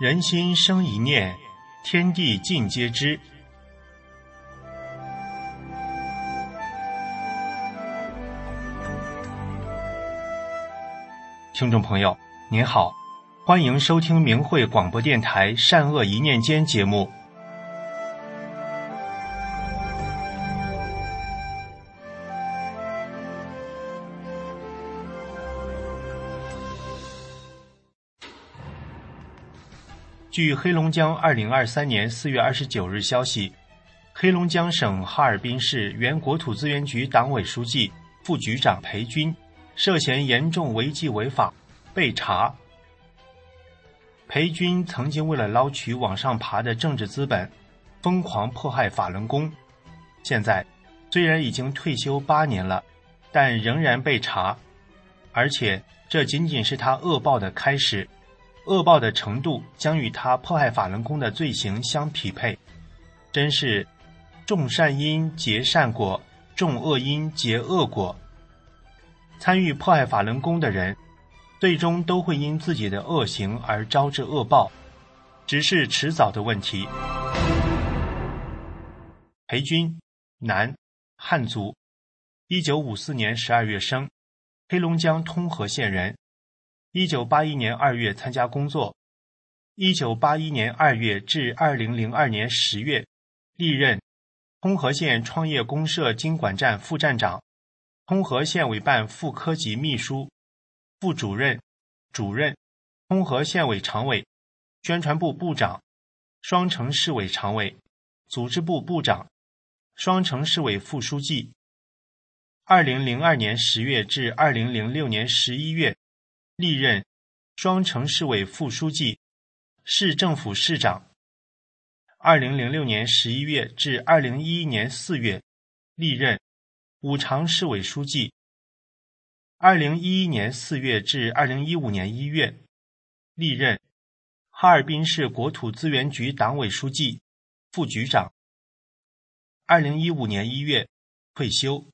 人心生一念，天地尽皆知。听众朋友，您好，欢迎收听明慧广播电台《善恶一念间》节目。据黑龙江二零二三年四月二十九日消息，黑龙江省哈尔滨市原国土资源局党委书记、副局长裴军涉嫌严重违纪违法被查。裴军曾经为了捞取往上爬的政治资本，疯狂迫害法轮功。现在虽然已经退休八年了，但仍然被查，而且这仅仅是他恶报的开始。恶报的程度将与他迫害法轮功的罪行相匹配，真是种善因结善果，种恶因结恶果。参与迫害法轮功的人，最终都会因自己的恶行而招致恶报，只是迟早的问题。裴军，男，汉族，一九五四年十二月生，黑龙江通河县人。一九八一年二月参加工作，一九八一年二月至二零零二年十月，历任通河县创业公社经管站副站长、通河县委办副科级秘书、副主任、主任、通河县委常委、宣传部部长、双城市委常委、组织部部长、双城市委副书记。二零零二年十月至二零零六年十一月。历任双城市委副书记、市政府市长。二零零六年十一月至二零一一年四月，历任五常市委书记。二零一一年四月至二零一五年一月，历任哈尔滨市国土资源局党委书记、副局长。二零一五年一月退休。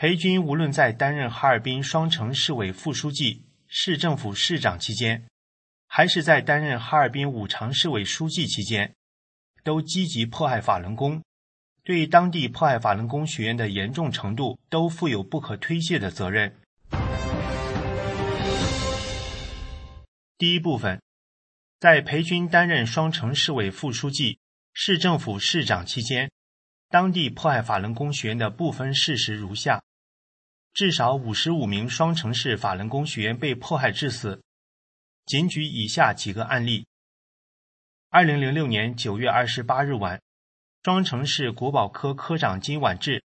裴军无论在担任哈尔滨双城市委副书记、市政府市长期间，还是在担任哈尔滨五常市委书记期间，都积极迫害法轮功，对当地迫害法轮功学员的严重程度都负有不可推卸的责任。第一部分，在裴军担任双城市委副书记、市政府市长期间，当地迫害法轮功学员的部分事实如下。至少五十五名双城市法轮功学员被迫害致死。仅举以下几个案例：二零零六年九月二十八日晚，双城市国保科科长金婉志、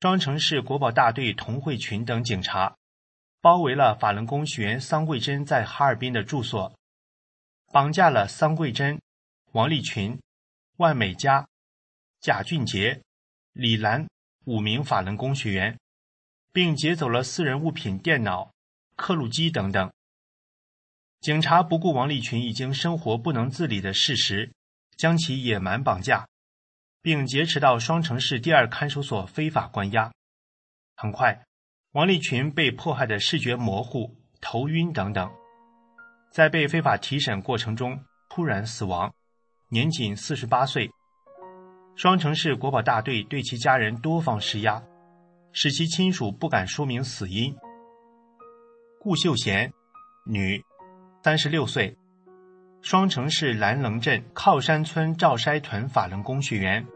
双城市国保大队童慧群等警察包围了法轮功学员桑桂珍在哈尔滨的住所，绑架了桑桂珍、王立群、万美佳、贾俊杰、李兰五名法轮功学员。并劫走了私人物品、电脑、刻录机等等。警察不顾王立群已经生活不能自理的事实，将其野蛮绑架，并劫持到双城市第二看守所非法关押。很快，王立群被迫害的视觉模糊、头晕等等，在被非法提审过程中突然死亡，年仅四十八岁。双城市国保大队对其家人多方施压。使其亲属不敢说明死因。顾秀贤，女，三十六岁，双城市兰棱镇靠山村赵筛屯法轮功学员。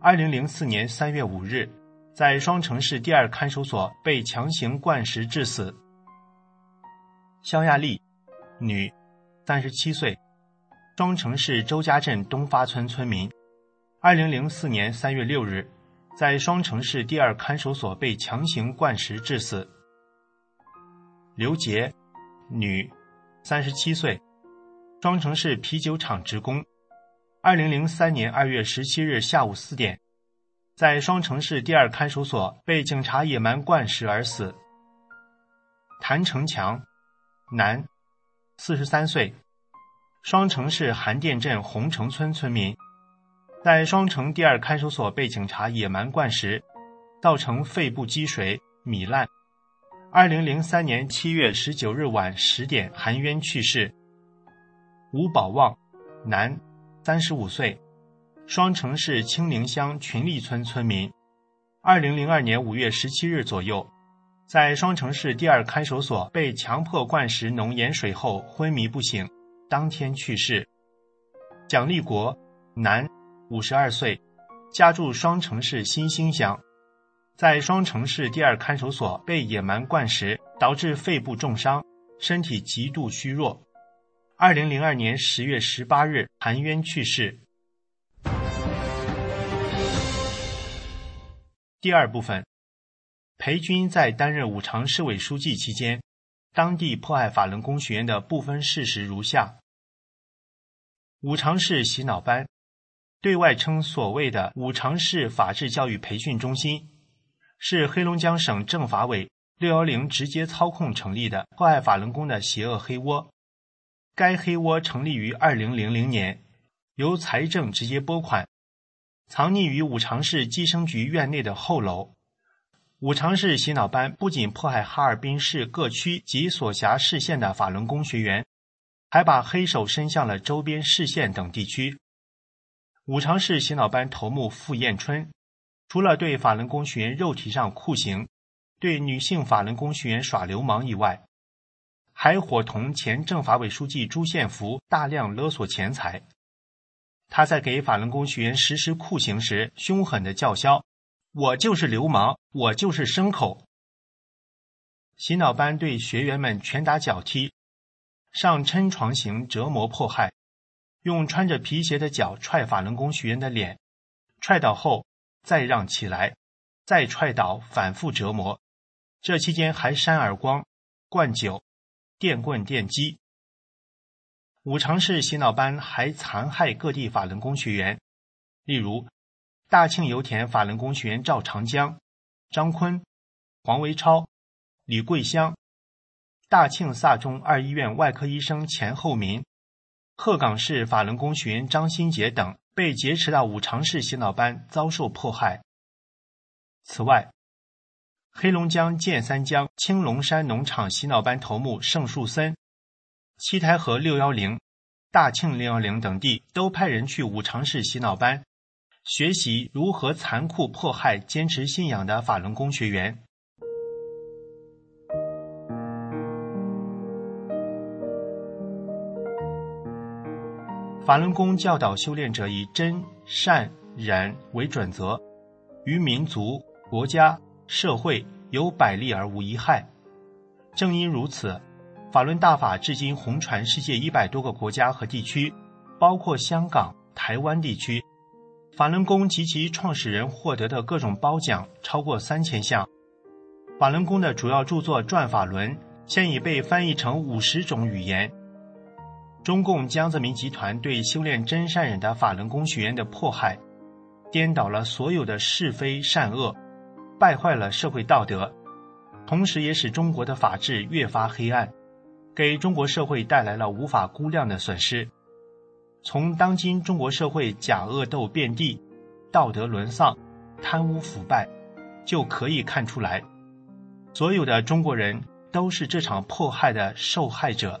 二零零四年三月五日，在双城市第二看守所被强行灌食致死。肖亚丽，女，三十七岁，双城市周家镇东发村村民。二零零四年三月六日，在双城市第二看守所被强行灌食致死。刘杰，女，三十七岁，双城市啤酒厂职工。二零零三年二月十七日下午四点，在双城市第二看守所被警察野蛮灌食而死。谭成强，男，四十三岁，双城市韩店镇红城村村民，在双城第二看守所被警察野蛮灌食，造成肺部积水、糜烂。二零零三年七月十九日晚十点含冤去世。吴宝旺，男。三十五岁，双城市清陵乡群力村村民。二零零二年五月十七日左右，在双城市第二看守所被强迫灌食浓盐水后昏迷不醒，当天去世。蒋立国，男，五十二岁，家住双城市新兴乡，在双城市第二看守所被野蛮灌食，导致肺部重伤，身体极度虚弱。二零零二年十月十八日含冤去世。第二部分，裴军在担任五常市委书记期间，当地迫害法轮功学员的部分事实如下：五常市洗脑班，对外称所谓的五常市法治教育培训中心，是黑龙江省政法委六幺零直接操控成立的迫害法轮功的邪恶黑窝。该黑窝成立于二零零零年，由财政直接拨款，藏匿于五常市计生局院内的后楼。五常市洗脑班不仅迫害哈尔滨市各区及所辖市县的法轮功学员，还把黑手伸向了周边市县等地区。五常市洗脑班头目傅艳春，除了对法轮功学员肉体上酷刑，对女性法轮功学员耍流氓以外，还伙同前政法委书记朱献福大量勒索钱财。他在给法轮功学员实施酷刑时，凶狠的叫嚣：“我就是流氓，我就是牲口。”洗脑班对学员们拳打脚踢，上抻床型折磨迫害，用穿着皮鞋的脚踹法轮功学员的脸，踹倒后再让起来，再踹倒，反复折磨。这期间还扇耳光、灌酒。电棍电击，五常市洗脑班还残害各地法轮功学员，例如大庆油田法轮功学员赵长江、张坤、黄维超、李桂香；大庆萨中二医院外科医生钱厚民；鹤岗市法轮功学员张新杰等被劫持到五常市洗脑班遭受迫害。此外，黑龙江建三江青龙山农场洗脑班头目盛树森，七台河六幺零、大庆六幺零等地都派人去五常市洗脑班，学习如何残酷迫害坚持信仰的法轮功学员。法轮功教导修炼者以真、善、忍为准则，于民族、国家。社会有百利而无一害，正因如此，法轮大法至今红传世界一百多个国家和地区，包括香港、台湾地区。法轮功及其创始人获得的各种褒奖超过三千项。法轮功的主要著作《转法轮》现已被翻译成五十种语言。中共江泽民集团对修炼真善忍的法轮功学员的迫害，颠倒了所有的是非善恶。败坏了社会道德，同时也使中国的法治越发黑暗，给中国社会带来了无法估量的损失。从当今中国社会假恶斗遍地、道德沦丧、贪污腐败，就可以看出来，所有的中国人都是这场迫害的受害者。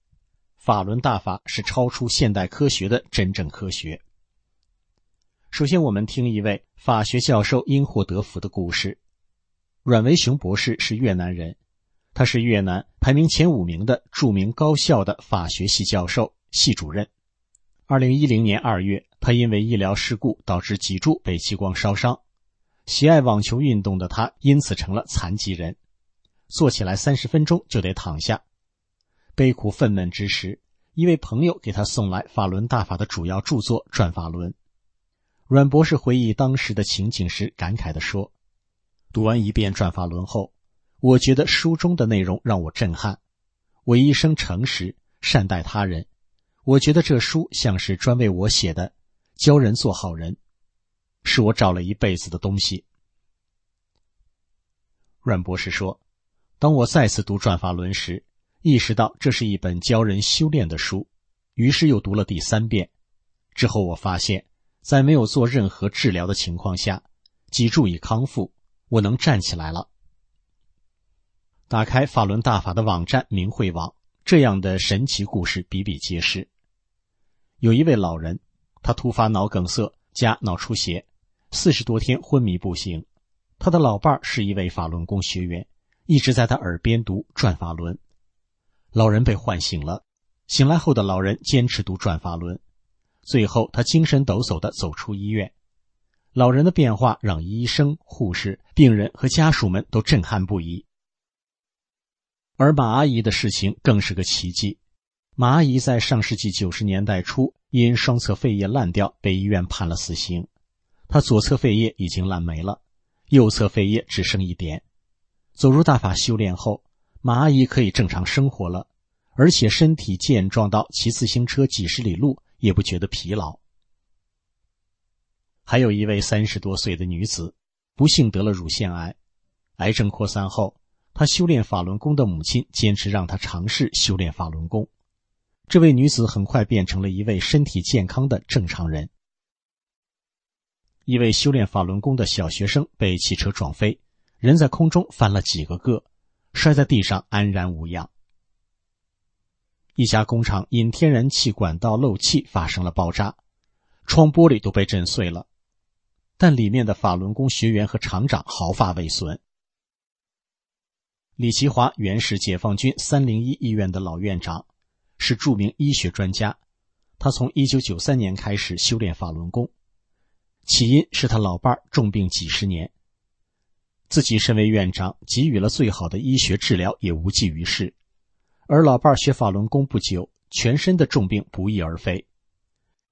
法轮大法是超出现代科学的真正科学。首先，我们听一位法学教授因祸得福的故事。阮维雄博士是越南人，他是越南排名前五名的著名高校的法学系教授、系主任。二零一零年二月，他因为医疗事故导致脊柱被激光烧伤。喜爱网球运动的他，因此成了残疾人，坐起来三十分钟就得躺下。悲苦愤懑之时，一位朋友给他送来法轮大法的主要著作《转法轮》。阮博士回忆当时的情景时，感慨地说：“读完一遍《转法轮》后，我觉得书中的内容让我震撼。我一生诚实善待他人，我觉得这书像是专为我写的，教人做好人。”是我找了一辈子的东西。阮博士说：“当我再次读《转法轮》时，意识到这是一本教人修炼的书，于是又读了第三遍。之后我发现，在没有做任何治疗的情况下，脊柱已康复，我能站起来了。”打开法轮大法的网站明慧网，这样的神奇故事比比皆是。有一位老人，他突发脑梗塞加脑出血。四十多天昏迷不醒，他的老伴是一位法轮功学员，一直在他耳边读《转法轮》。老人被唤醒了，醒来后的老人坚持读《转法轮》，最后他精神抖擞地走出医院。老人的变化让医生、护士、病人和家属们都震撼不已。而马阿姨的事情更是个奇迹。马阿姨在上世纪九十年代初因双侧肺叶烂掉，被医院判了死刑。她左侧肺叶已经烂没了，右侧肺叶只剩一点。走入大法修炼后，马阿姨可以正常生活了，而且身体健壮到骑自行车几十里路也不觉得疲劳。还有一位三十多岁的女子，不幸得了乳腺癌，癌症扩散后，她修炼法轮功的母亲坚持让她尝试修炼法轮功。这位女子很快变成了一位身体健康的正常人。一位修炼法轮功的小学生被汽车撞飞，人在空中翻了几个个，摔在地上安然无恙。一家工厂因天然气管道漏气发生了爆炸，窗玻璃都被震碎了，但里面的法轮功学员和厂长毫发未损。李奇华原是解放军三零一医院的老院长，是著名医学专家，他从一九九三年开始修炼法轮功。起因是他老伴儿重病几十年，自己身为院长，给予了最好的医学治疗也无济于事，而老伴学法轮功不久，全身的重病不翼而飞。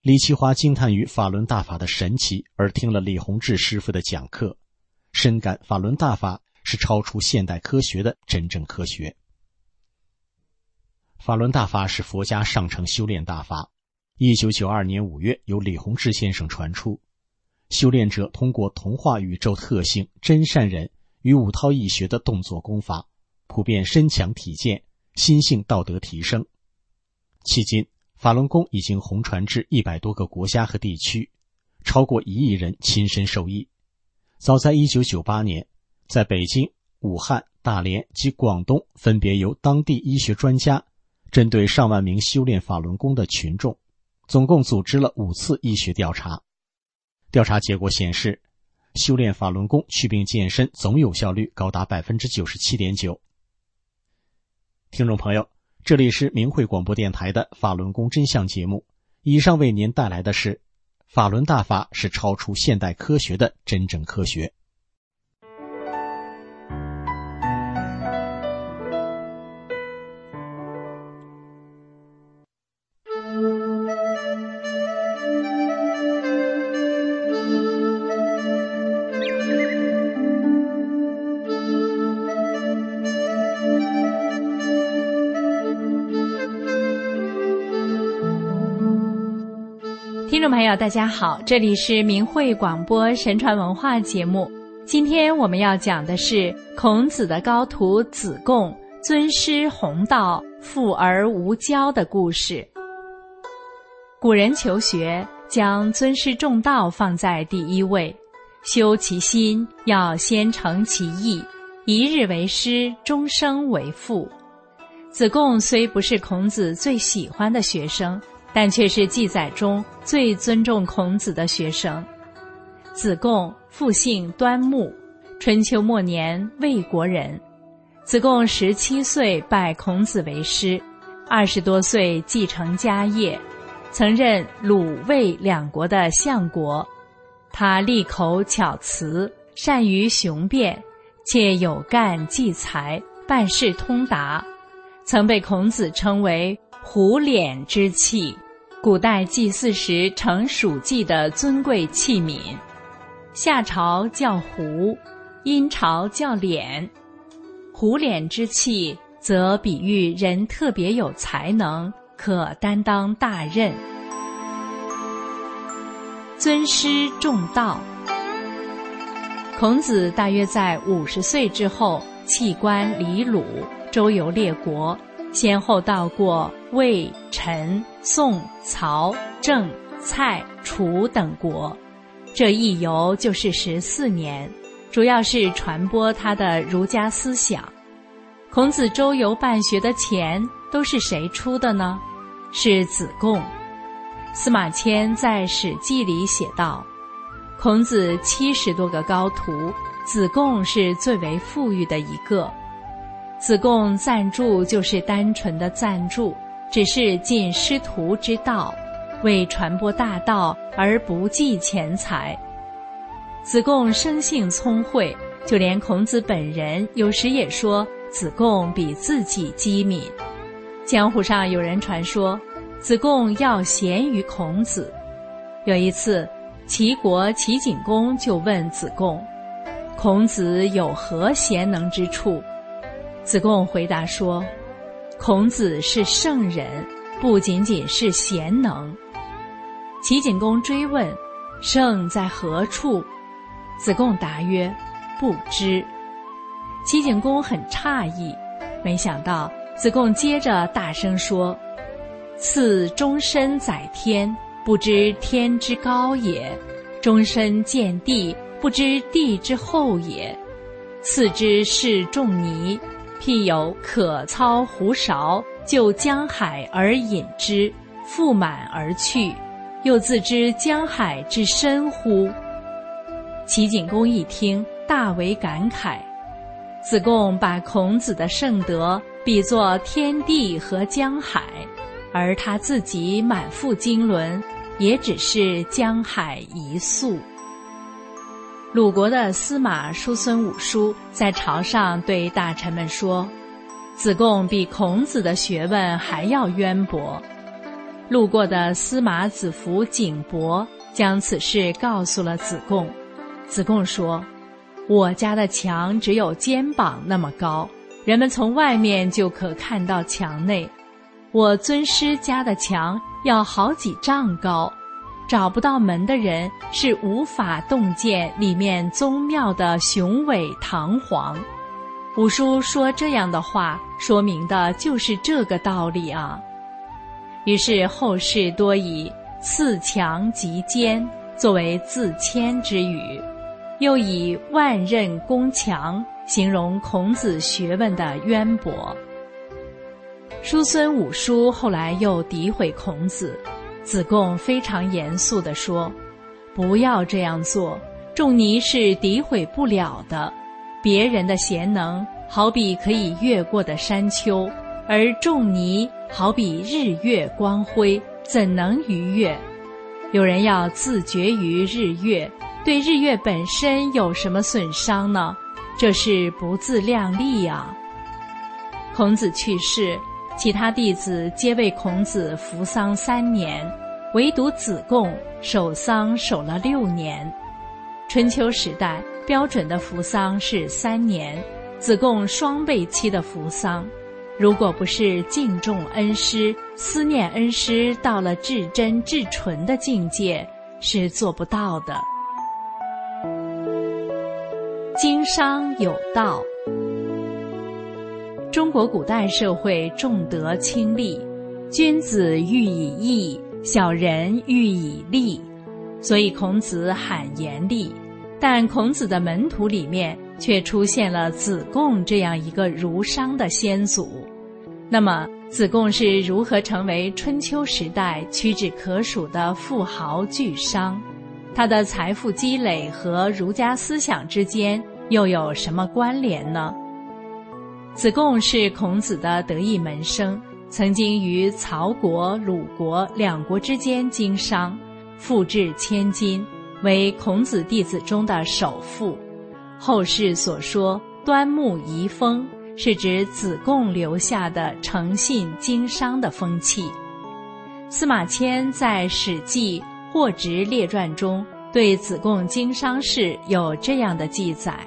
李奇华惊叹于法轮大法的神奇，而听了李洪志师傅的讲课，深感法轮大法是超出现代科学的真正科学。法轮大法是佛家上乘修炼大法，一九九二年五月由李洪志先生传出。修炼者通过同化宇宙特性真善忍与五韬易学的动作功法，普遍身强体健，心性道德提升。迄今，法轮功已经红传至一百多个国家和地区，超过一亿人亲身受益。早在一九九八年，在北京、武汉、大连及广东，分别由当地医学专家针对上万名修炼法轮功的群众，总共组织了五次医学调查。调查结果显示，修炼法轮功祛病健身总有效率高达百分之九十七点九。听众朋友，这里是明慧广播电台的法轮功真相节目，以上为您带来的是：法轮大法是超出现代科学的真正科学。朋友，大家好，这里是明慧广播神传文化节目。今天我们要讲的是孔子的高徒子贡尊师弘道、富而无骄的故事。古人求学将尊师重道放在第一位，修其心要先诚其意，一日为师，终生为父。子贡虽不是孔子最喜欢的学生。但却是记载中最尊重孔子的学生。子贡复姓端木，春秋末年魏国人。子贡十七岁拜孔子为师，二十多岁继承家业，曾任鲁魏两国的相国。他利口巧辞，善于雄辩，且有干济才，办事通达，曾被孔子称为。虎脸之器，古代祭祀时盛属祭的尊贵器皿。夏朝叫壶，殷朝叫脸。虎脸之器，则比喻人特别有才能，可担当大任。尊师重道。孔子大约在五十岁之后弃官离鲁，周游列国。先后到过魏、陈、宋、曹、郑、蔡、楚等国，这一游就是十四年，主要是传播他的儒家思想。孔子周游办学的钱都是谁出的呢？是子贡。司马迁在《史记》里写道：“孔子七十多个高徒，子贡是最为富裕的一个。”子贡赞助就是单纯的赞助，只是尽师徒之道，为传播大道而不计钱财。子贡生性聪慧，就连孔子本人有时也说子贡比自己机敏。江湖上有人传说，子贡要贤于孔子。有一次，齐国齐景公就问子贡：“孔子有何贤能之处？”子贡回答说：“孔子是圣人，不仅仅是贤能。”齐景公追问：“圣在何处？”子贡答曰：“不知。”齐景公很诧异，没想到子贡接着大声说：“赐终身载天，不知天之高也；终身见地，不知地之厚也。赐之是仲尼。”譬有可操胡勺，就江海而饮之，覆满而去，又自知江海之深乎？齐景公一听，大为感慨。子贡把孔子的圣德比作天地和江海，而他自己满腹经纶，也只是江海一粟。鲁国的司马叔孙武叔在朝上对大臣们说：“子贡比孔子的学问还要渊博。”路过的司马子服景伯将此事告诉了子贡。子贡说：“我家的墙只有肩膀那么高，人们从外面就可看到墙内。我尊师家的墙要好几丈高。”找不到门的人是无法洞见里面宗庙的雄伟堂皇。五叔说这样的话，说明的就是这个道理啊。于是后世多以“刺墙及坚”作为自谦之语，又以“万仞宫墙”形容孔子学问的渊博。叔孙五叔后来又诋毁孔子。子贡非常严肃地说：“不要这样做，仲尼是诋毁不了的。别人的贤能好比可以越过的山丘，而仲尼好比日月光辉，怎能逾越？有人要自绝于日月，对日月本身有什么损伤呢？这是不自量力呀。”孔子去世。其他弟子皆为孔子服丧三年，唯独子贡守丧守了六年。春秋时代标准的服丧是三年，子贡双倍期的服丧。如果不是敬重恩师、思念恩师到了至真至纯的境界，是做不到的。经商有道，中国古代社会重德轻利，君子喻以义，小人喻以利，所以孔子喊严厉。但孔子的门徒里面却出现了子贡这样一个儒商的先祖。那么，子贡是如何成为春秋时代屈指可数的富豪巨商？他的财富积累和儒家思想之间又有什么关联呢？子贡是孔子的得意门生，曾经于曹国、鲁国两国之间经商，富至千金。为孔子弟子中的首富，后世所说“端木遗风”，是指子贡留下的诚信经商的风气。司马迁在《史记·货殖列传》中对子贡经商事有这样的记载：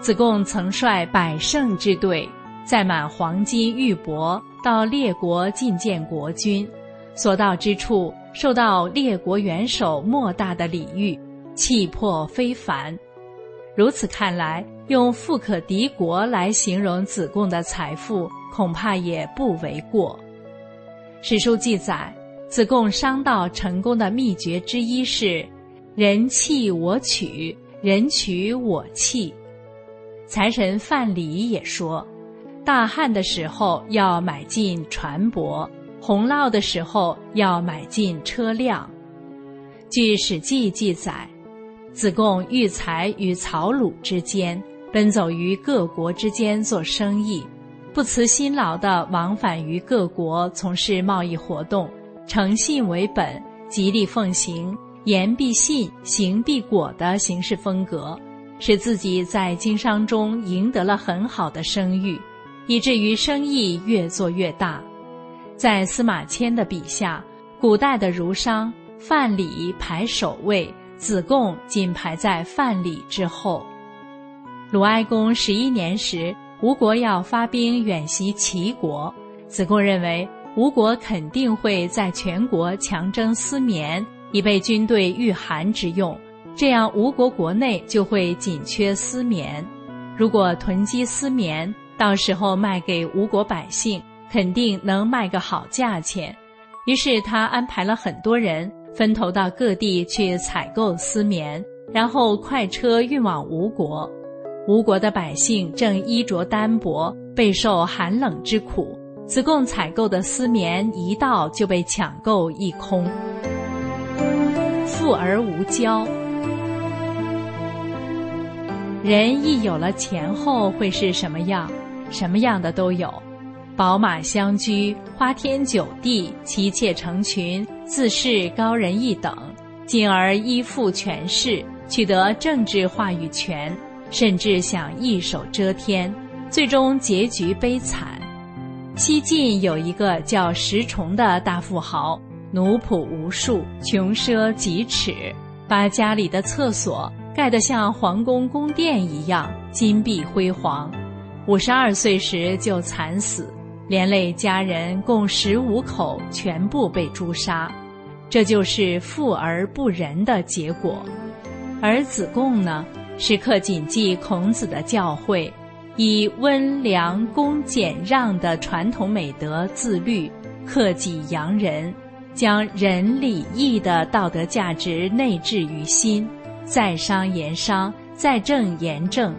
子贡曾率百乘之队，载满黄金玉帛，到列国觐见国君，所到之处。受到列国元首莫大的礼遇，气魄非凡。如此看来，用富可敌国来形容子贡的财富，恐怕也不为过。史书记载，子贡商道成功的秘诀之一是“人弃我取，人取我弃”。财神范蠡也说，大旱的时候要买进船舶。洪涝的时候要买进车辆。据《史记》记载，子贡育才于曹鲁之间，奔走于各国之间做生意，不辞辛劳地往返于各国从事贸易活动，诚信为本，极力奉行言必信，行必果的行事风格，使自己在经商中赢得了很好的声誉，以至于生意越做越大。在司马迁的笔下，古代的儒商范蠡排首位，子贡仅排在范蠡之后。鲁哀公十一年时，吴国要发兵远袭齐国，子贡认为吴国肯定会在全国强征丝棉，以备军队御寒之用，这样吴国国内就会紧缺丝棉。如果囤积丝棉，到时候卖给吴国百姓。肯定能卖个好价钱，于是他安排了很多人分头到各地去采购丝棉，然后快车运往吴国。吴国的百姓正衣着单薄，备受寒冷之苦。子贡采购的丝棉一到就被抢购一空。富而无骄，人一有了钱后会是什么样？什么样的都有。宝马相居，花天酒地，妻妾成群，自视高人一等，进而依附权势，取得政治话语权，甚至想一手遮天，最终结局悲惨。西晋有一个叫石崇的大富豪，奴仆无数，穷奢极侈，把家里的厕所盖得像皇宫宫殿一样金碧辉煌。五十二岁时就惨死。连累家人共十五口全部被诛杀，这就是富而不仁的结果。而子贡呢，时刻谨记孔子的教诲，以温良恭俭让的传统美德自律，克己扬人，将仁礼义的道德价值内置于心，在商言商，在政言政。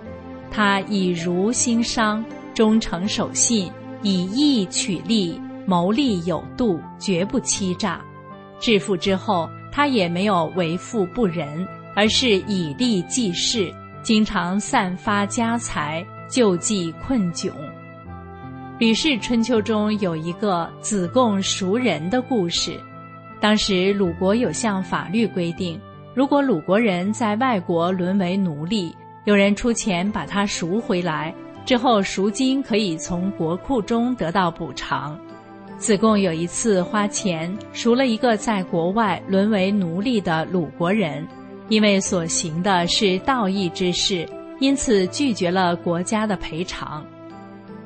他以儒兴商，忠诚守信。以义取利，谋利有度，绝不欺诈。致富之后，他也没有为富不仁，而是以利济世，经常散发家财，救济困窘。《吕氏春秋》中有一个子贡赎人的故事。当时鲁国有项法律规定，如果鲁国人在外国沦为奴隶，有人出钱把他赎回来。之后赎金可以从国库中得到补偿。子贡有一次花钱赎了一个在国外沦为奴隶的鲁国人，因为所行的是道义之事，因此拒绝了国家的赔偿。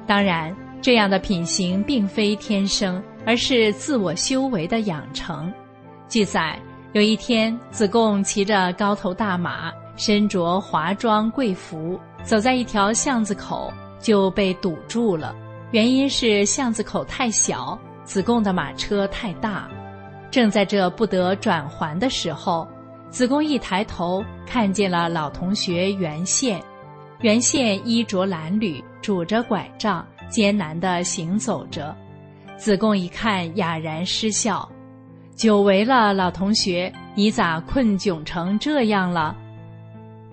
当然，这样的品行并非天生，而是自我修为的养成。记载有一天，子贡骑着高头大马，身着华装贵服，走在一条巷子口，就被堵住了。原因是巷子口太小，子贡的马车太大。正在这不得转还的时候，子贡一抬头，看见了老同学袁宪。袁宪衣着褴褛，拄着拐杖。艰难地行走着，子贡一看，哑然失笑：“久违了，老同学，你咋困窘成这样了？”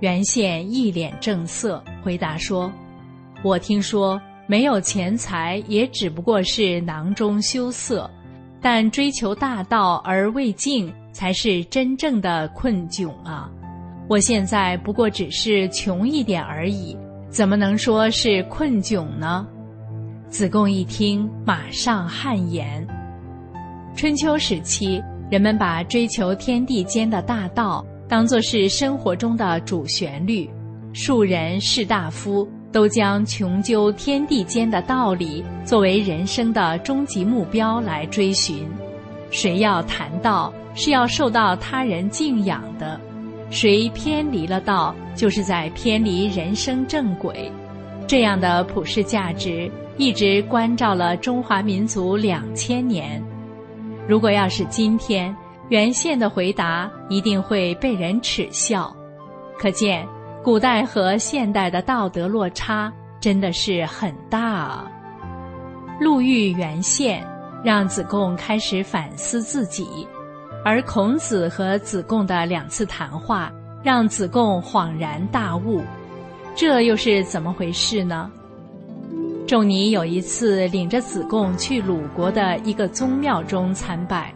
袁宪一脸正色，回答说：“我听说，没有钱财，也只不过是囊中羞涩；但追求大道而未尽，才是真正的困窘啊！我现在不过只是穷一点而已，怎么能说是困窘呢？”子贡一听，马上汗颜。春秋时期，人们把追求天地间的大道当作是生活中的主旋律，庶人士大夫都将穷究天地间的道理作为人生的终极目标来追寻。谁要谈道，是要受到他人敬仰的；谁偏离了道，就是在偏离人生正轨。这样的普世价值。一直关照了中华民族两千年。如果要是今天，原宪的回答一定会被人耻笑。可见，古代和现代的道德落差真的是很大啊。路遇原宪，让子贡开始反思自己；而孔子和子贡的两次谈话，让子贡恍然大悟。这又是怎么回事呢？仲尼有一次领着子贡去鲁国的一个宗庙中参拜，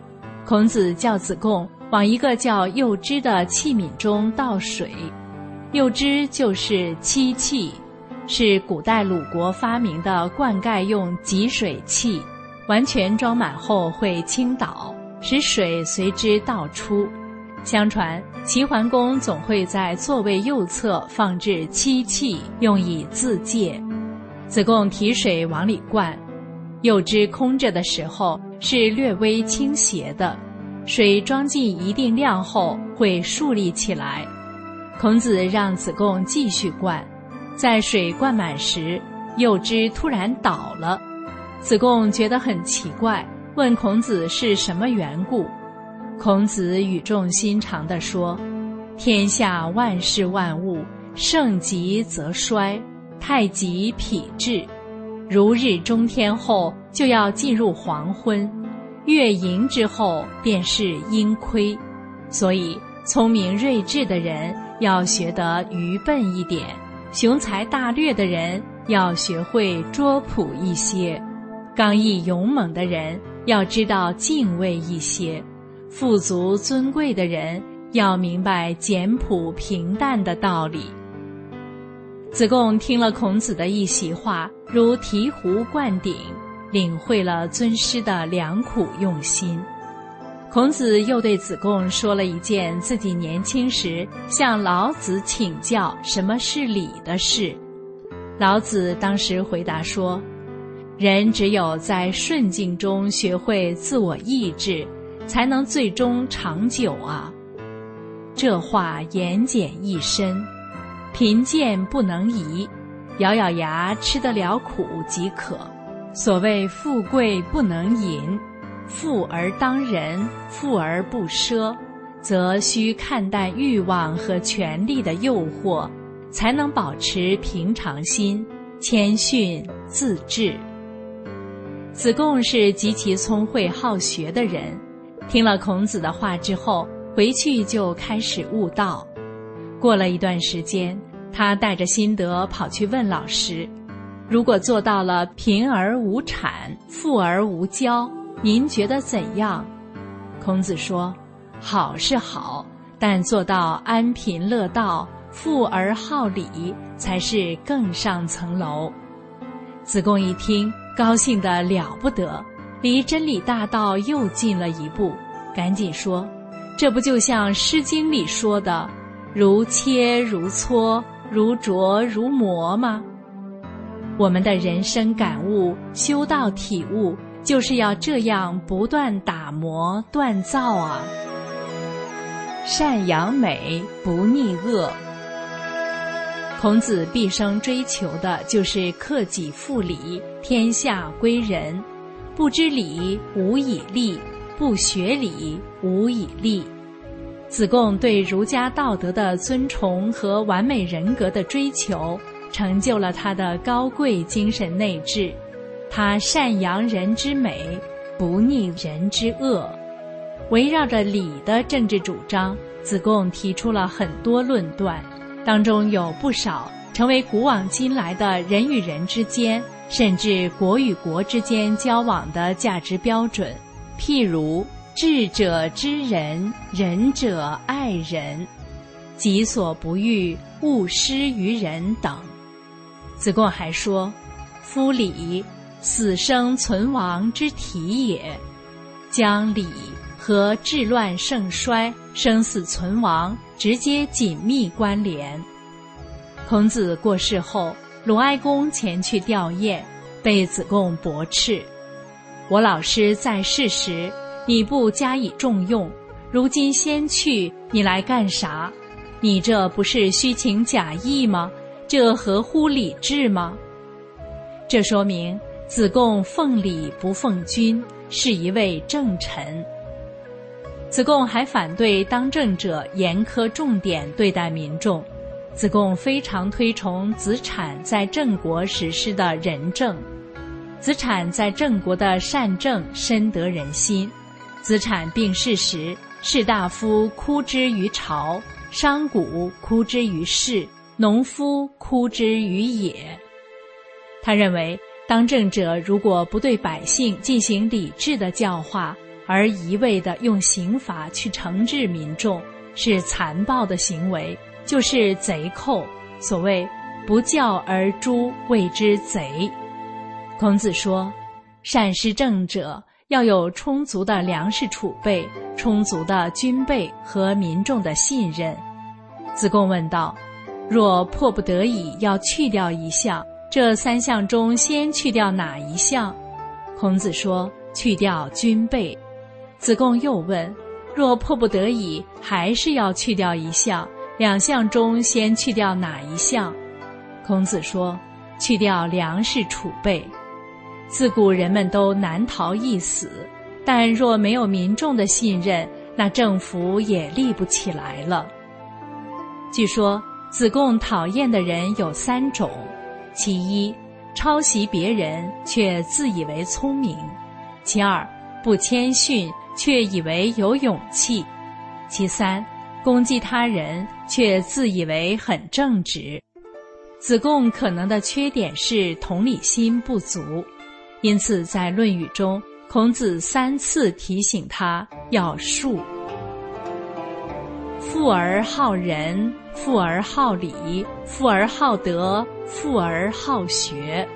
孔子叫子贡往一个叫幼枝的器皿中倒水，幼枝就是漆器，是古代鲁国发明的灌溉用集水器，完全装满后会倾倒，使水随之倒出。相传齐桓公总会在座位右侧放置漆器，用以自戒。子贡提水往里灌，柚枝空着的时候是略微倾斜的，水装进一定量后会竖立起来。孔子让子贡继续灌，在水灌满时，柚枝突然倒了。子贡觉得很奇怪，问孔子是什么缘故。孔子语重心长地说：“天下万事万物，盛极则衰。”太极痞至，如日中天后就要进入黄昏，月盈之后便是阴亏，所以聪明睿智的人要学得愚笨一点，雄才大略的人要学会拙朴一些，刚毅勇猛的人要知道敬畏一些，富足尊贵的人要明白简朴平淡的道理。子贡听了孔子的一席话，如醍醐灌顶，领会了尊师的良苦用心。孔子又对子贡说了一件自己年轻时向老子请教什么是礼的事。老子当时回答说：“人只有在顺境中学会自我抑制，才能最终长久啊。”这话言简意深。贫贱不能移，咬咬牙吃得了苦即可。所谓富贵不能淫，富而当仁，富而不奢，则需看淡欲望和权力的诱惑，才能保持平常心、谦逊自制。子贡是极其聪慧好学的人，听了孔子的话之后，回去就开始悟道。过了一段时间，他带着心得跑去问老师：“如果做到了贫而无产，富而无骄，您觉得怎样？”孔子说：“好是好，但做到安贫乐道，富而好礼，才是更上层楼。”子贡一听，高兴得了不得，离真理大道又近了一步，赶紧说：“这不就像《诗经》里说的？”如切如磋，如琢如磨吗？我们的人生感悟、修道体悟，就是要这样不断打磨锻造啊！善扬美，不逆恶。孔子毕生追求的就是克己复礼，天下归仁。不知礼，无以立；不学礼，无以立。子贡对儒家道德的尊崇和完美人格的追求，成就了他的高贵精神内质。他善扬人之美，不逆人之恶。围绕着礼的政治主张，子贡提出了很多论断，当中有不少成为古往今来的人与人之间，甚至国与国之间交往的价值标准。譬如。智者知人，仁者爱人，己所不欲，勿施于人等。子贡还说：“夫礼，死生存亡之体也。将礼和治乱盛衰、生死存亡直接紧密关联。”孔子过世后，鲁哀公前去吊唁，被子贡驳斥：“我老师在世时。”你不加以重用，如今先去，你来干啥？你这不是虚情假意吗？这合乎礼制吗？这说明子贡奉礼不奉君，是一位正臣。子贡还反对当政者严苛重点对待民众。子贡非常推崇子产在郑国实施的仁政，子产在郑国的善政深得人心。子产病逝时，士大夫哭之于朝，商贾哭之于市，农夫哭之于野。他认为，当政者如果不对百姓进行理智的教化，而一味的用刑罚去惩治民众，是残暴的行为，就是贼寇。所谓“不教而诛，谓之贼”。孔子说：“善施政者。”要有充足的粮食储备、充足的军备和民众的信任。子贡问道：“若迫不得已要去掉一项，这三项中先去掉哪一项？”孔子说：“去掉军备。”子贡又问：“若迫不得已还是要去掉一项，两项中先去掉哪一项？”孔子说：“去掉粮食储备。”自古人们都难逃一死，但若没有民众的信任，那政府也立不起来了。据说子贡讨厌的人有三种：其一，抄袭别人却自以为聪明；其二，不谦逊却以为有勇气；其三，攻击他人却自以为很正直。子贡可能的缺点是同理心不足。因此，在《论语》中，孔子三次提醒他要恕。富而好仁，富而好礼，富而好德，富而好学。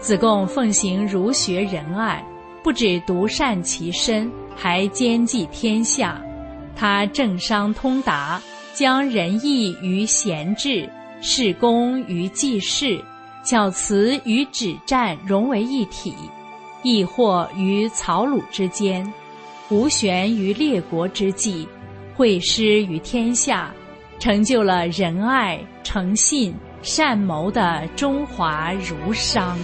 子贡奉行儒学仁爱，不止独善其身，还兼济天下。他政商通达，将仁义与贤治，事公于济世。巧辞与止战融为一体，亦或于草鲁之间，无悬于列国之际，会师于天下，成就了仁爱、诚信、善谋的中华儒商。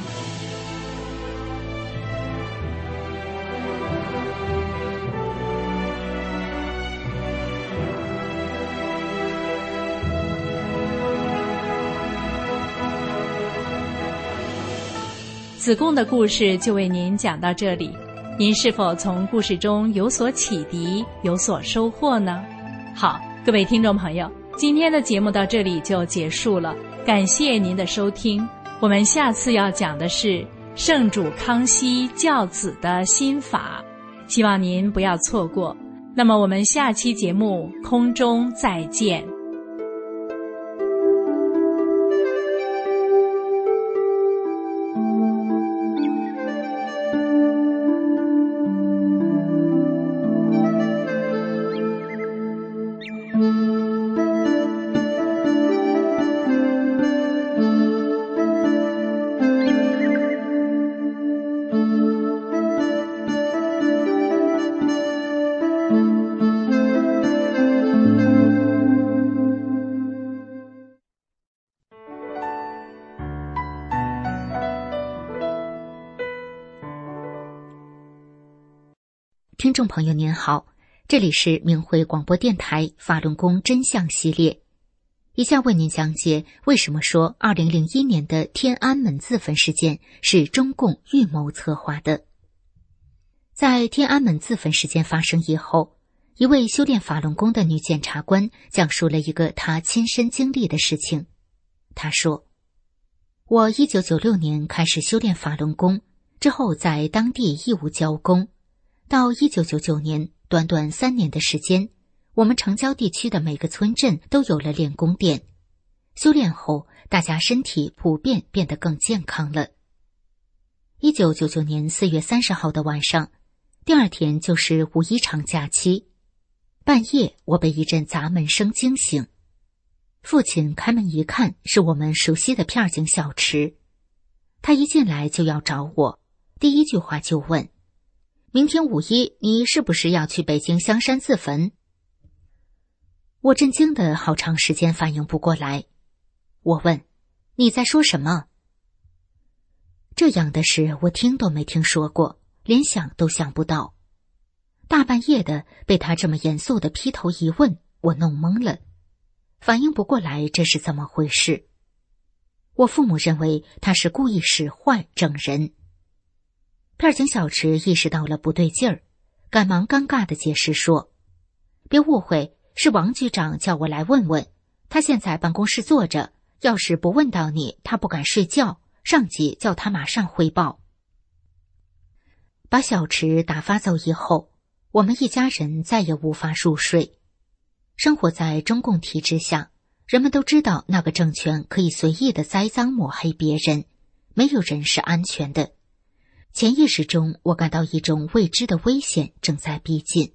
子贡的故事就为您讲到这里，您是否从故事中有所启迪、有所收获呢？好，各位听众朋友，今天的节目到这里就结束了，感谢您的收听。我们下次要讲的是圣主康熙教子的心法，希望您不要错过。那么我们下期节目空中再见。朋友您好，这里是明慧广播电台法轮功真相系列，以下为您讲解为什么说二零零一年的天安门自焚事件是中共预谋策划的。在天安门自焚事件发生以后，一位修炼法轮功的女检察官讲述了一个她亲身经历的事情。她说：“我一九九六年开始修炼法轮功。”之后，在当地义务教功，到一九九九年，短短三年的时间，我们城郊地区的每个村镇都有了练功店。修炼后，大家身体普遍变得更健康了。一九九九年四月三十号的晚上，第二天就是五一长假期，半夜我被一阵砸门声惊醒，父亲开门一看，是我们熟悉的片儿警小池，他一进来就要找我。第一句话就问：“明天五一，你是不是要去北京香山自焚？”我震惊的好长时间反应不过来。我问：“你在说什么？”这样的事我听都没听说过，连想都想不到。大半夜的被他这么严肃的劈头一问，我弄懵了，反应不过来这是怎么回事。我父母认为他是故意使坏整人。片警小池意识到了不对劲儿，赶忙尴尬的解释说：“别误会，是王局长叫我来问问。他现在办公室坐着，要是不问到你，他不敢睡觉。上级叫他马上汇报。”把小池打发走以后，我们一家人再也无法入睡。生活在中共体制下，人们都知道那个政权可以随意的栽赃抹黑别人，没有人是安全的。潜意识中，我感到一种未知的危险正在逼近。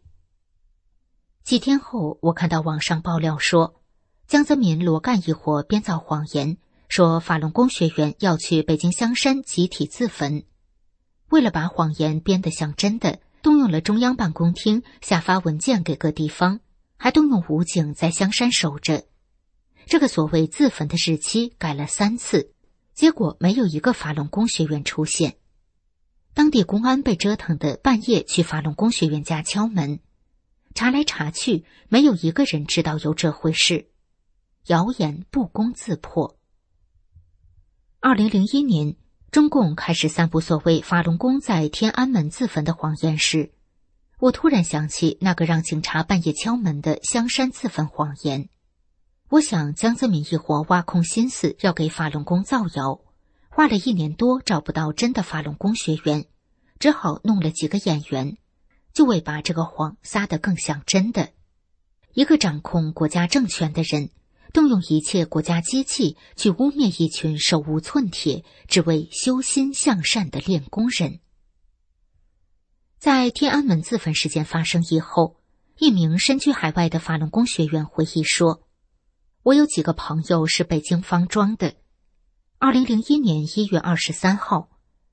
几天后，我看到网上爆料说，江泽民、罗干一伙编造谎言，说法轮功学员要去北京香山集体自焚。为了把谎言编得像真的，动用了中央办公厅下发文件给各地方，还动用武警在香山守着。这个所谓自焚的日期改了三次，结果没有一个法轮功学员出现。当地公安被折腾的半夜去法轮功学员家敲门，查来查去，没有一个人知道有这回事，谣言不攻自破。二零零一年，中共开始散布所谓法轮功在天安门自焚的谎言时，我突然想起那个让警察半夜敲门的香山自焚谎言。我想江泽民一伙挖空心思要给法轮功造谣。花了一年多找不到真的法轮功学员，只好弄了几个演员，就为把这个谎撒得更像真的。一个掌控国家政权的人，动用一切国家机器去污蔑一群手无寸铁、只为修心向善的练功人。在天安门自焚事件发生以后，一名身居海外的法轮功学员回忆说：“我有几个朋友是北京方庄的。”二零零一年一月二十三号，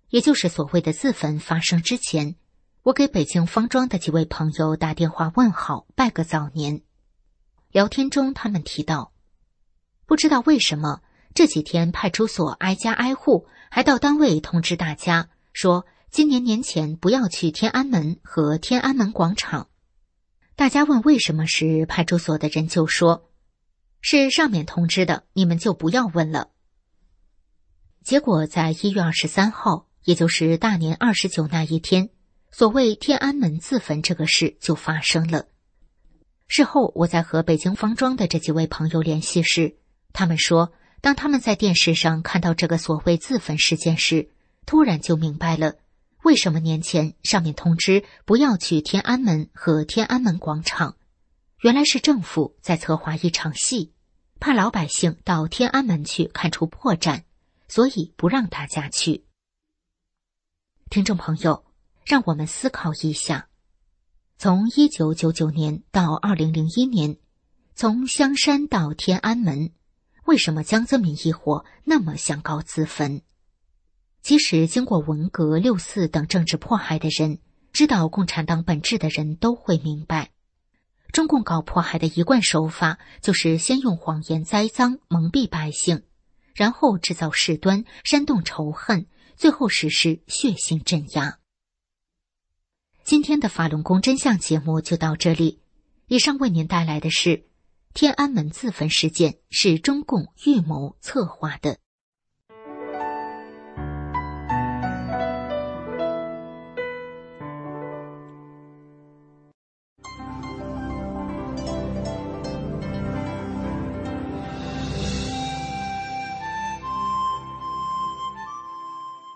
也就是所谓的自焚发生之前，我给北京方庄的几位朋友打电话问好，拜个早年。聊天中，他们提到，不知道为什么这几天派出所挨家挨户，还到单位通知大家说，今年年前不要去天安门和天安门广场。大家问为什么时，派出所的人就说，是上面通知的，你们就不要问了。结果，在一月二十三号，也就是大年二十九那一天，所谓天安门自焚这个事就发生了。事后，我在和北京方庄的这几位朋友联系时，他们说，当他们在电视上看到这个所谓自焚事件时，突然就明白了为什么年前上面通知不要去天安门和天安门广场，原来是政府在策划一场戏，怕老百姓到天安门去看出破绽。所以不让大家去。听众朋友，让我们思考一下：从一九九九年到二零零一年，从香山到天安门，为什么江泽民一伙那么想搞自焚？即使经过文革、六四等政治迫害的人，知道共产党本质的人都会明白，中共搞迫害的一贯手法就是先用谎言栽赃蒙蔽百姓。然后制造事端，煽动仇恨，最后实施血腥镇压。今天的法轮功真相节目就到这里。以上为您带来的是天安门自焚事件是中共预谋策划的。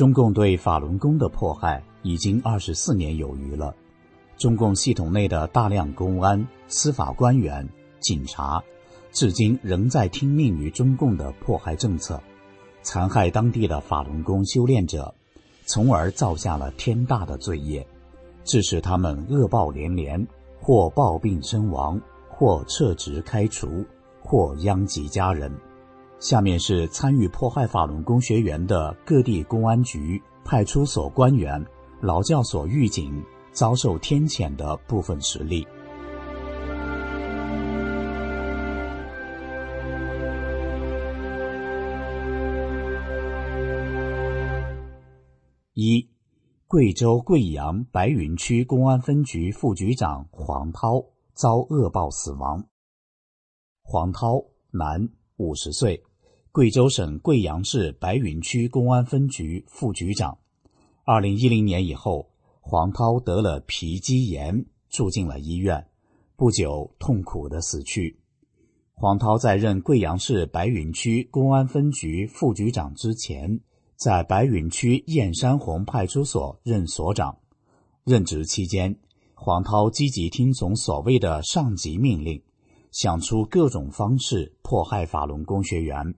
中共对法轮功的迫害已经二十四年有余了。中共系统内的大量公安、司法官员、警察，至今仍在听命于中共的迫害政策，残害当地的法轮功修炼者，从而造下了天大的罪业，致使他们恶报连连，或暴病身亡，或撤职开除，或殃及家人。下面是参与破坏法轮功学员的各地公安局、派出所官员、劳教所狱警遭受天谴的部分实例。一，贵州贵阳白云区公安分局副局长黄涛遭恶报死亡。黄涛，男，五十岁。贵州省贵阳市白云区公安分局副局长，二零一零年以后，黄涛得了皮肌炎，住进了医院，不久痛苦的死去。黄涛在任贵阳市白云区公安分局副局长之前，在白云区燕山红派出所任所长，任职期间，黄涛积极听从所谓的上级命令，想出各种方式迫害法轮功学员。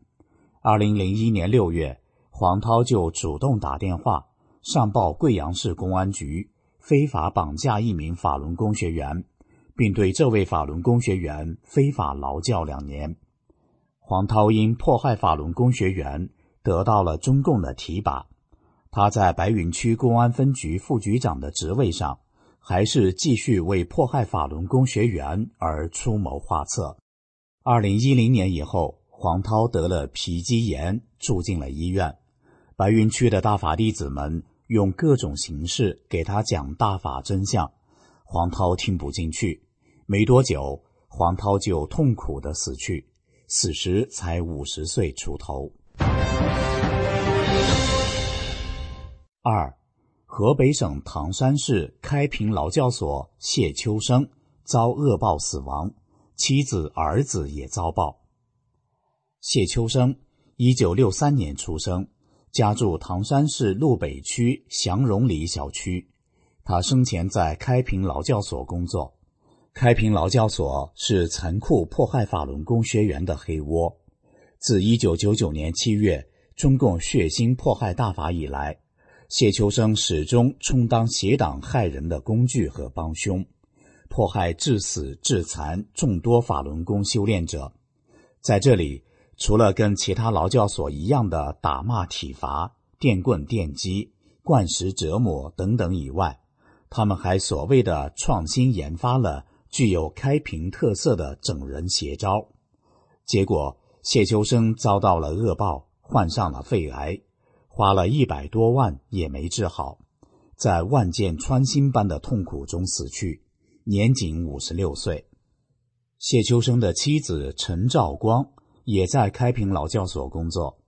二零零一年六月，黄涛就主动打电话上报贵阳市公安局，非法绑架一名法轮功学员，并对这位法轮功学员非法劳教两年。黄涛因迫害法轮功学员得到了中共的提拔，他在白云区公安分局副局长的职位上，还是继续为迫害法轮功学员而出谋划策。二零一零年以后。黄涛得了皮肌炎，住进了医院。白云区的大法弟子们用各种形式给他讲大法真相，黄涛听不进去。没多久，黄涛就痛苦的死去，死时才五十岁出头。二，河北省唐山市开平劳教所谢秋生遭恶报死亡，妻子儿子也遭报。谢秋生，一九六三年出生，家住唐山市路北区祥荣里小区。他生前在开平劳教所工作。开平劳教所是残酷迫害法轮功学员的黑窝。自一九九九年七月中共血腥迫害大法以来，谢秋生始终充当邪党害人的工具和帮凶，迫害致死致残众多法轮功修炼者。在这里。除了跟其他劳教所一样的打骂体罚、电棍电击、灌食折磨等等以外，他们还所谓的创新研发了具有开平特色的整人邪招。结果，谢秋生遭到了恶报，患上了肺癌，花了一百多万也没治好，在万箭穿心般的痛苦中死去，年仅五十六岁。谢秋生的妻子陈兆光。也在开平劳教所工作，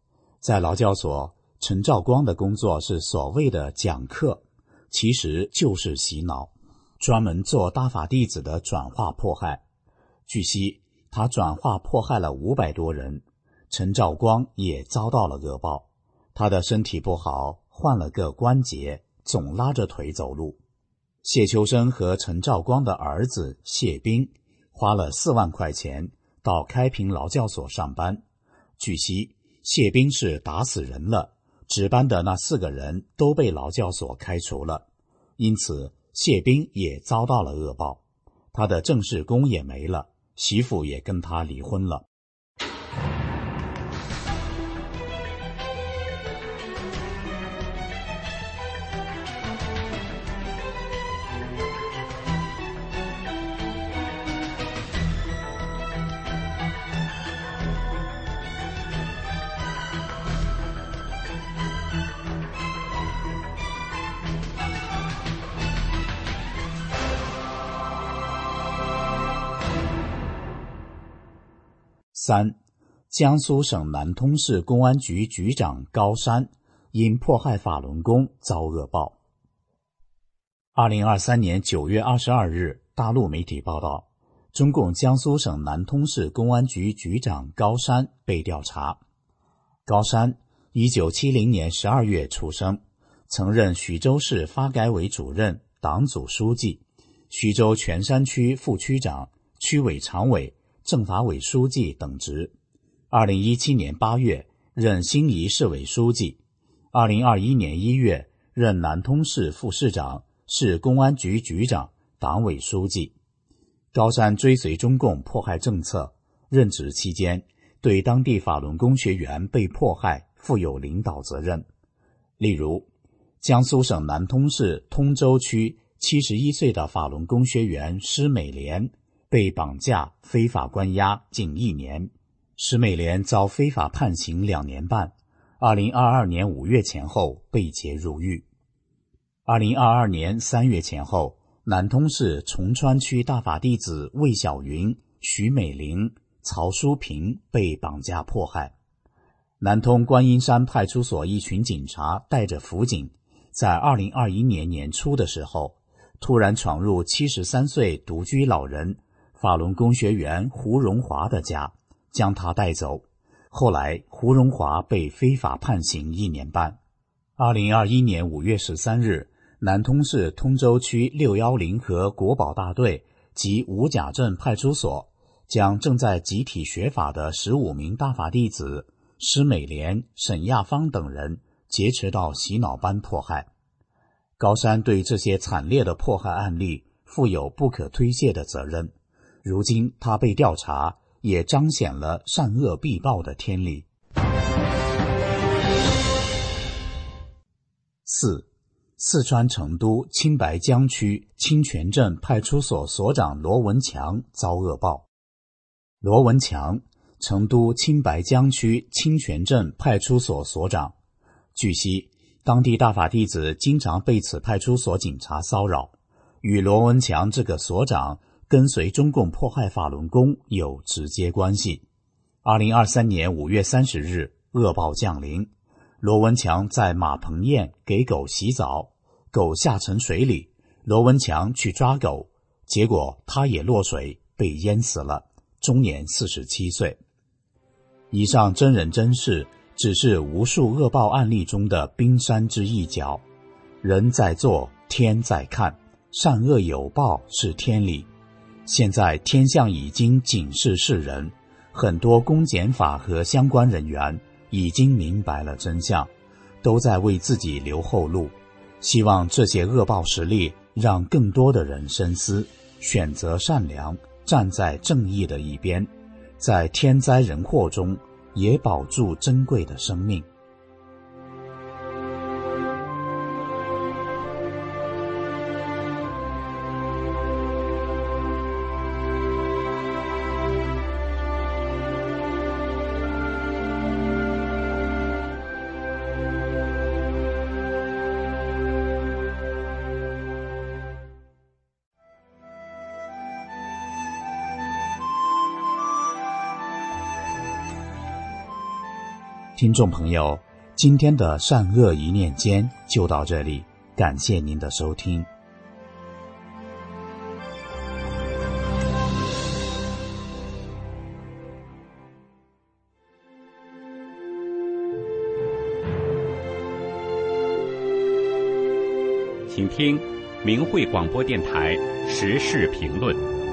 在劳教所，陈兆光的工作是所谓的讲课，其实就是洗脑，专门做大法弟子的转化迫害。据悉，他转化迫害了五百多人，陈兆光也遭到了恶报，他的身体不好，换了个关节，总拉着腿走路。谢秋生和陈兆光的儿子谢斌花了四万块钱。到开平劳教所上班。据悉，谢斌是打死人了，值班的那四个人都被劳教所开除了，因此谢斌也遭到了恶报，他的正式工也没了，媳妇也跟他离婚了。三，江苏省南通市公安局局长高山因迫害法轮功遭恶报。二零二三年九月二十二日，大陆媒体报道，中共江苏省南通市公安局局长高山被调查。高山一九七零年十二月出生，曾任徐州市发改委主任、党组书记、徐州全山区副区长、区委常委。政法委书记等职，二零一七年八月任新沂市委书记，二零二一年一月任南通市副市长、市公安局局长、党委书记。高山追随中共迫害政策，任职期间对当地法轮功学员被迫害负有领导责任。例如，江苏省南通市通州区七十一岁的法轮功学员施美莲。被绑架、非法关押近一年，施美莲遭非法判刑两年半。二零二二年五月前后被劫入狱。二零二二年三月前后，南通市崇川区大法弟子魏小云、徐美玲、曹淑平被绑架迫害。南通观音山派出所一群警察带着辅警，在二零二一年年初的时候，突然闯入七十三岁独居老人。法轮功学员胡荣华的家，将他带走。后来，胡荣华被非法判刑一年半。二零二一年五月十三日，南通市通州区六幺零和国保大队及五甲镇派出所，将正在集体学法的十五名大法弟子施美莲、沈亚芳等人劫持到洗脑班迫害。高山对这些惨烈的迫害案例负有不可推卸的责任。如今他被调查，也彰显了善恶必报的天理。四，四川成都青白江区清泉镇派出所所长罗文强遭恶报。罗文强，成都青白江区清泉镇派出所所长。据悉，当地大法弟子经常被此派出所警察骚扰，与罗文强这个所长。跟随中共迫害法轮功有直接关系。二零二三年五月三十日，恶报降临，罗文强在马棚堰给狗洗澡，狗下沉水里，罗文强去抓狗，结果他也落水被淹死了，终年四十七岁。以上真人真事只是无数恶报案例中的冰山之一角，人在做，天在看，善恶有报是天理。现在天象已经警示世人，很多公检法和相关人员已经明白了真相，都在为自己留后路。希望这些恶报实例让更多的人深思，选择善良，站在正义的一边，在天灾人祸中也保住珍贵的生命。听众朋友，今天的善恶一念间就到这里，感谢您的收听。请听明慧广播电台时事评论。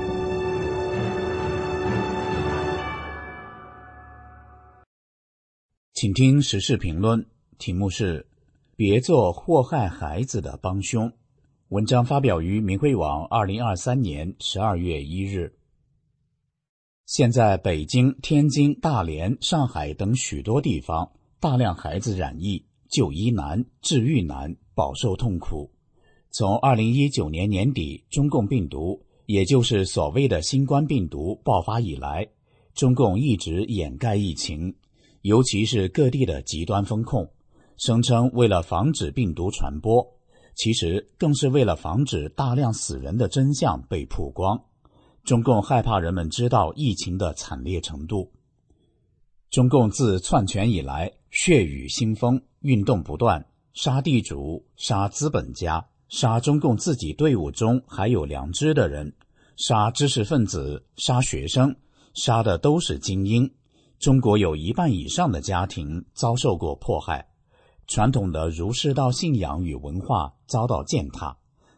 请听时事评论，题目是“别做祸害孩子的帮凶”。文章发表于明慧网，二零二三年十二月一日。现在，北京、天津、大连、上海等许多地方，大量孩子染疫，就医难、治愈难，饱受痛苦。从二零一九年年底，中共病毒，也就是所谓的新冠病毒爆发以来，中共一直掩盖疫情。尤其是各地的极端风控，声称为了防止病毒传播，其实更是为了防止大量死人的真相被曝光。中共害怕人们知道疫情的惨烈程度。中共自篡权以来，血雨腥风，运动不断，杀地主，杀资本家，杀中共自己队伍中还有良知的人，杀知识分子，杀学生，杀的都是精英。中国有一半以上的家庭遭受过迫害，传统的儒释道信仰与文化遭到践踏，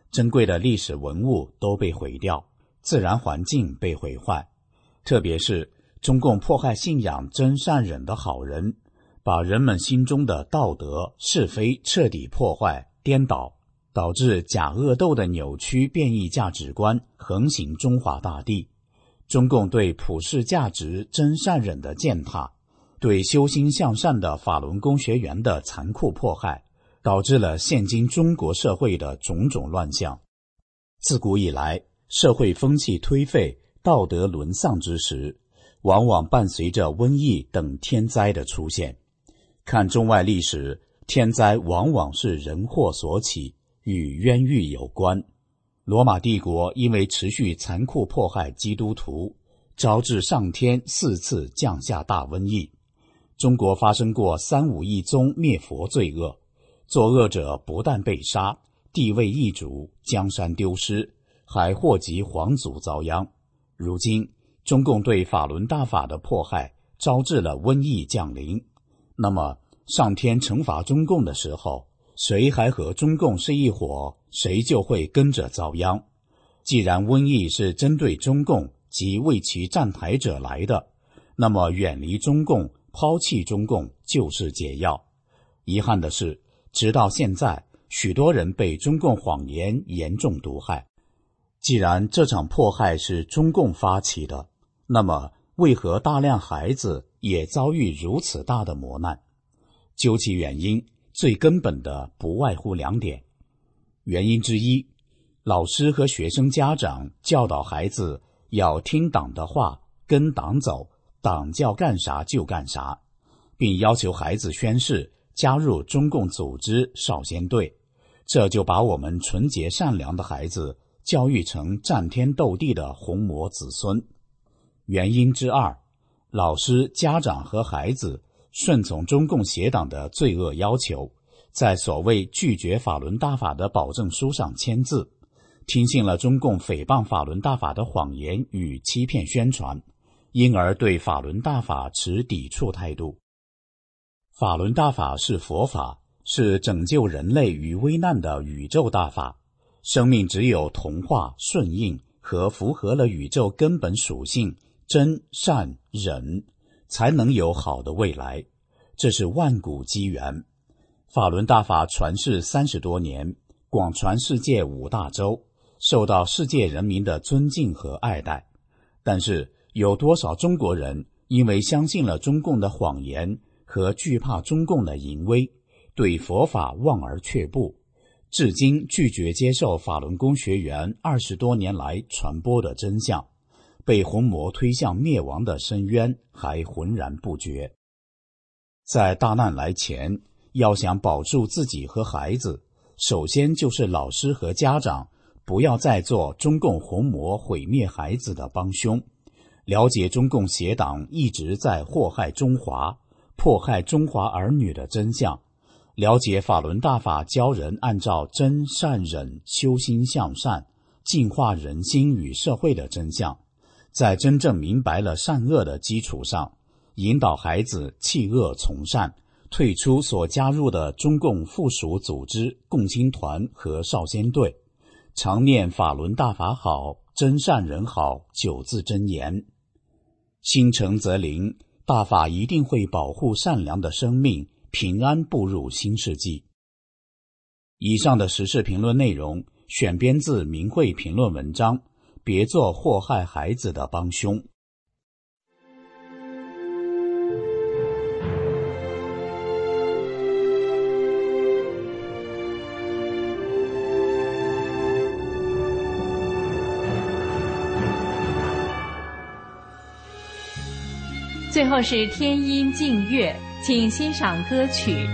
珍贵的历史文物都被毁掉，自然环境被毁坏。特别是中共迫害信仰真善忍的好人，把人们心中的道德是非彻底破坏颠倒，导致假恶斗的扭曲变异价值观横行中华大地。中共对普世价值真善忍的践踏，对修心向善的法轮功学员的残酷迫害，导致了现今中国社会的种种乱象。自古以来，社会风气颓废、道德沦丧之时，往往伴随着瘟疫等天灾的出现。看中外历史，天灾往往是人祸所起，与冤狱有关。罗马帝国因为持续残酷迫害基督徒，招致上天四次降下大瘟疫。中国发生过三武一宗灭佛罪恶，作恶者不但被杀，地位易主，江山丢失，还祸及皇族遭殃。如今，中共对法轮大法的迫害，招致了瘟疫降临。那么，上天惩罚中共的时候，谁还和中共是一伙？谁就会跟着遭殃。既然瘟疫是针对中共及为其站台者来的，那么远离中共、抛弃中共就是解药。遗憾的是，直到现在，许多人被中共谎言严重毒害。既然这场迫害是中共发起的，那么为何大量孩子也遭遇如此大的磨难？究其原因，最根本的不外乎两点。原因之一，老师和学生家长教导孩子要听党的话，跟党走，党叫干啥就干啥，并要求孩子宣誓加入中共组织少先队，这就把我们纯洁善良的孩子教育成战天斗地的红魔子孙。原因之二，老师、家长和孩子顺从中共邪党的罪恶要求。在所谓拒绝法轮大法的保证书上签字，听信了中共诽谤法轮大法的谎言与欺骗宣传，因而对法轮大法持抵触态度。法轮大法是佛法，是拯救人类于危难的宇宙大法。生命只有同化、顺应和符合了宇宙根本属性真善忍，才能有好的未来。这是万古机缘。法轮大法传世三十多年，广传世界五大洲，受到世界人民的尊敬和爱戴。但是，有多少中国人因为相信了中共的谎言和惧怕中共的淫威，对佛法望而却步，至今拒绝接受法轮功学员二十多年来传播的真相，被红魔推向灭亡的深渊还浑然不觉？在大难来前。要想保住自己和孩子，首先就是老师和家长不要再做中共红魔毁灭孩子的帮凶。了解中共邪党一直在祸害中华、迫害中华儿女的真相，了解法轮大法教人按照真善忍修心向善，净化人心与社会的真相，在真正明白了善恶的基础上，引导孩子弃恶从善。退出所加入的中共附属组织共青团和少先队，常念法轮大法好，真善人好九字真言。心诚则灵，大法一定会保护善良的生命，平安步入新世纪。以上的时事评论内容选编自明慧评论文章，别做祸害孩子的帮凶。最后是天音静月，请欣赏歌曲。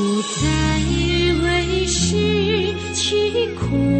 不再为失去哭